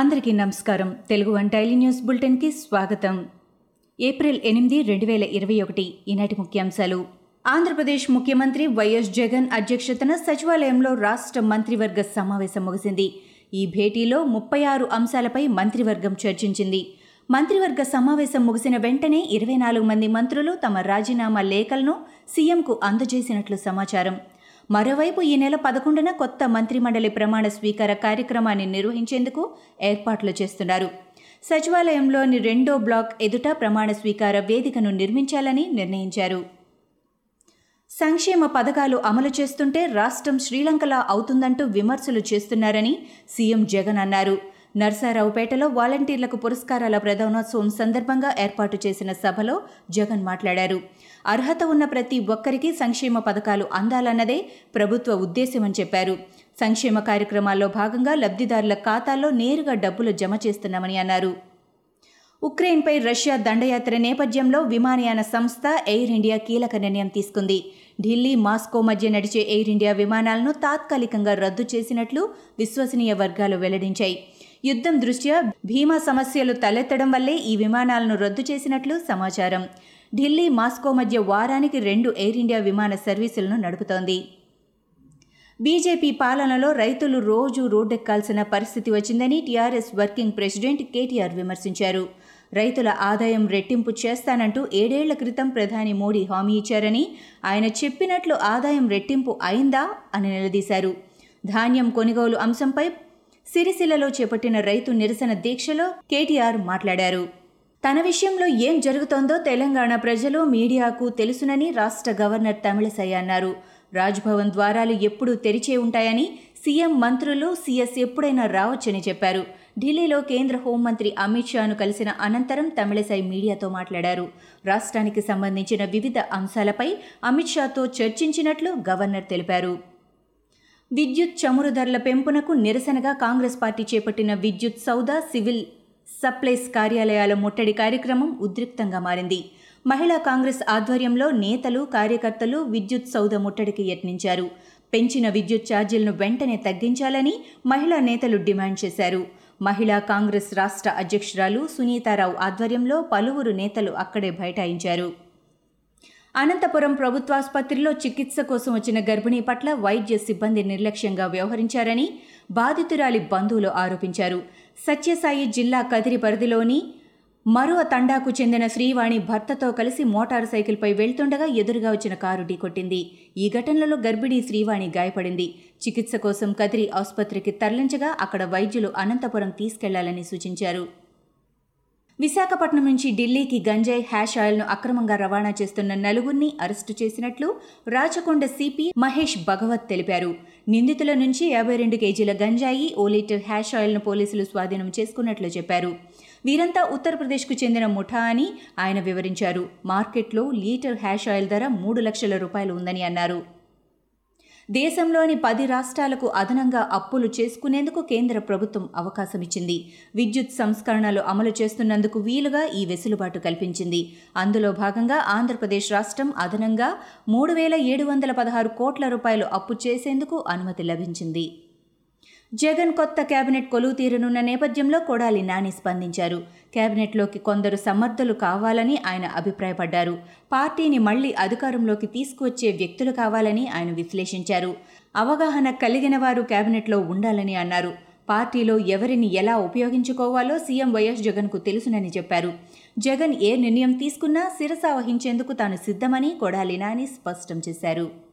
అందరికీ నమస్కారం. Telugu one daily news బులెటిన్కి స్వాగతం. ఏప్రిల్ ఎనిమిది రెండు వేల ఇరవై ఒకటి ఈనాటి ముఖ్యాంశాలు. ఆంధ్రప్రదేశ్ ముఖ్యమంత్రి వైఎస్ జగన్ అధ్యక్షతన సచివాలయంలో రాష్ట్ర మంత్రివర్గ సమావేశం ముగిసింది. ఈ భేటీలో ముప్పై ఆరు అంశాలపై మంత్రివర్గం చర్చించింది. మంత్రివర్గ సమావేశం ముగిసిన వెంటనే ఇరవై నాలుగు మంది మంత్రులు తమ రాజీనామా లేఖలను సీఎంకు అందజేసినట్లు సమాచారం. మరోవైపు ఈ నెల పదకొండున కొత్త మంత్రిమండలి ప్రమాణ స్వీకార కార్యక్రమాన్ని నిర్వహించేందుకు ఏర్పాట్లు చేస్తున్నారు. సచివాలయంలోని రెండో బ్లాక్ ఎదుట ప్రమాణ స్వీకార వేదికను నిర్మించాలని నిర్ణయించారు. సంక్షేమ పథకాలు అమలు చేస్తుంటే రాష్ట్రం శ్రీలంకలా అవుతుందంటూ విమర్శలు చేస్తున్నారని సీఎం జగన్ అన్నారు. నర్సారావుపేటలో వాలంటీర్లకు పురస్కారాల ప్రధానోత్సవం సందర్భంగా ఏర్పాటు చేసిన సభలో జగన్ మాట్లాడారు. అర్హత ఉన్న ప్రతి ఒక్కరికి సంక్షేమ పథకాలు అందాలన్నదే ప్రభుత్వ ఉద్దేశ్యమని చెప్పారు. సంక్షేమ కార్యక్రమాల్లో భాగంగా లబ్ధిదారుల ఖాతాల్లో నేరుగా డబ్బులు జమ చేస్తున్నామని అన్నారు. ఉక్రెయిన్పై రష్యా దండయాత్ర నేపథ్యంలో విమానయాన సంస్థ ఎయిర్ ఇండియా కీలక నిర్ణయం తీసుకుంది. ఢిల్లీ మాస్కో మధ్య నడిచే ఎయిర్ ఇండియా విమానాలను తాత్కాలికంగా రద్దు చేసినట్లు విశ్వసనీయ వర్గాలు వెల్లడించాయి. యుద్ధం దృష్ట్యా భీమా సమస్యలు తలెత్తడం వల్లే ఈ విమానాలను రద్దు చేసినట్లు సమాచారం. ఢిల్లీ మాస్కో మధ్య వారానికి రెండు ఎయిర్ ఇండియా విమాన సర్వీసులను నడుపుతోంది. బీజేపీ పాలనలో రైతులు రోజు రోడ్డెక్కాల్సిన పరిస్థితి వచ్చిందని టీఆర్ఎస్ వర్కింగ్ ప్రెసిడెంట్ కేటీఆర్ విమర్శించారు. రైతుల ఆదాయం రెట్టింపు చేస్తానంటూ ఏడేళ్ళ క్రితం ప్రధాని మోడీ హామీ ఇచ్చారని ఆయన చెప్పినట్లు ఆదాయం రెట్టింపు అయిందా అని నిలదీశారు. ధాన్యం కొనుగోలు అంశంపై సిరిసిల్లలో చేపట్టిన రైతు నిరసన దీక్షలో కేటీఆర్ మాట్లాడారు. తన విషయంలో ఏం జరుగుతోందో తెలంగాణ ప్రజలు మీడియాకు తెలుసునని రాష్ట్ర గవర్నర్ తమిళసై అన్నారు. రాజ్భవన్ ద్వారాలు ఎప్పుడూ తెరిచే ఉంటాయని సీఎం మంత్రులు సీఎస్ ఎప్పుడైనా రావచ్చని చెప్పారు. ఢిల్లీలో కేంద్ర హోంమంత్రి అమిత్ షాను కలిసిన అనంతరం తమిళసై మీడియాతో మాట్లాడారు. రాష్ట్రానికి సంబంధించిన వివిధ అంశాలపై అమిత్ షాతో చర్చించినట్లు గవర్నర్ తెలిపారు. విద్యుత్ చమురు ధరల పెంపునకు నిరసనగా కాంగ్రెస్ పార్టీ చేపట్టిన విద్యుత్ సౌదా సివిల్ సప్లైస్ కార్యాలయాల ముట్టడి కార్యక్రమం ఉద్రిక్తంగా మారింది. మహిళా కాంగ్రెస్ ఆధ్వర్యంలో నేతలు కార్యకర్తలు విద్యుత్ సౌద ముట్టడికి యత్నించారు. పెంచిన విద్యుత్ ఛార్జీలను వెంటనే తగ్గించాలని మహిళా నేతలు డిమాండ్ చేశారు. మహిళా కాంగ్రెస్ రాష్ట్ర అధ్యక్షురాలు సునీతారావు ఆధ్వర్యంలో పలువురు నేతలు అక్కడే బైఠాయించారు. అనంతపురం ప్రభుత్వాసుపత్రిలో చికిత్స కోసం వచ్చిన గర్భిణీ పట్ల వైద్య సిబ్బంది నిర్లక్ష్యంగా వ్యవహరించారని బాధితురాలి బంధువులు ఆరోపించారు. సత్యసాయి జిల్లా కదిరి పరిధిలోని మరో తండాకు చెందిన శ్రీవాణి భర్తతో కలిసి మోటారు సైకిల్పై వెళ్తుండగా ఎదురుగా వచ్చిన కారు ఢీకొట్టింది. ఈ ఘటనలో గర్భిణీ శ్రీవాణి గాయపడింది. చికిత్స కోసం కదిరి ఆసుపత్రికి తరలించగా అక్కడ వైద్యులు అనంతపురం తీసుకెళ్ళాలని సూచించారు. విశాఖపట్నం నుంచి ఢిల్లీకి గంజాయి హ్యాష్ ఆయిల్ను అక్రమంగా రవాణా చేస్తున్న నలుగురిని అరెస్టు చేసినట్లు రాచకొండ సిపి మహేష్ భగవత్ తెలిపారు. నిందితుల నుంచి యాభై రెండు కేజీల గంజాయి ఓ లీటర్ హ్యాష్ ఆయిల్ను పోలీసులు స్వాధీనం చేసుకున్నట్లు చెప్పారు. వీరంతా ఉత్తరప్రదేశ్కు చెందిన ముఠా అని ఆయన వివరించారు. మార్కెట్లో లీటర్ హ్యాష్ ఆయిల్ ధర మూడు లక్షల రూపాయలు ఉందని అన్నారు. దేశంలోని పది రాష్ట్రాలకు అదనంగా అప్పులు చేసుకునేందుకు కేంద్ర ప్రభుత్వం అవకాశమిచ్చింది. విద్యుత్ సంస్కరణలు అమలు చేస్తున్నందుకు వీలుగా ఈ వెసులుబాటు కల్పించింది. అందులో భాగంగా ఆంధ్రప్రదేశ్ రాష్ట్రం అదనంగా మూడు వేల ఏడు వందల పదహారు కోట్ల రూపాయలు అప్పు చేసేందుకు అనుమతి లభించింది. జగన్ కొత్త కేబినెట్ కొలువు తీరనున్న నేపథ్యంలో కొడాలి నాని స్పందించారు. కేబినెట్లోకి కొందరు సమర్థులు కావాలని ఆయన అభిప్రాయపడ్డారు. పార్టీని మళ్ళీ అధికారంలోకి తీసుకువచ్చే వ్యక్తులు కావాలని ఆయన విశ్లేషించారు. అవగాహన కలిగిన వారు కేబినెట్లో ఉండాలని అన్నారు. పార్టీలో ఎవరిని ఎలా ఉపయోగించుకోవాలో సీఎం వైఎస్ జగన్కు తెలుసునని చెప్పారు. జగన్ ఏ నిర్ణయం తీసుకున్నా శిరస వహించేందుకు తాను సిద్ధమని కొడాలి నాని స్పష్టం చేశారు.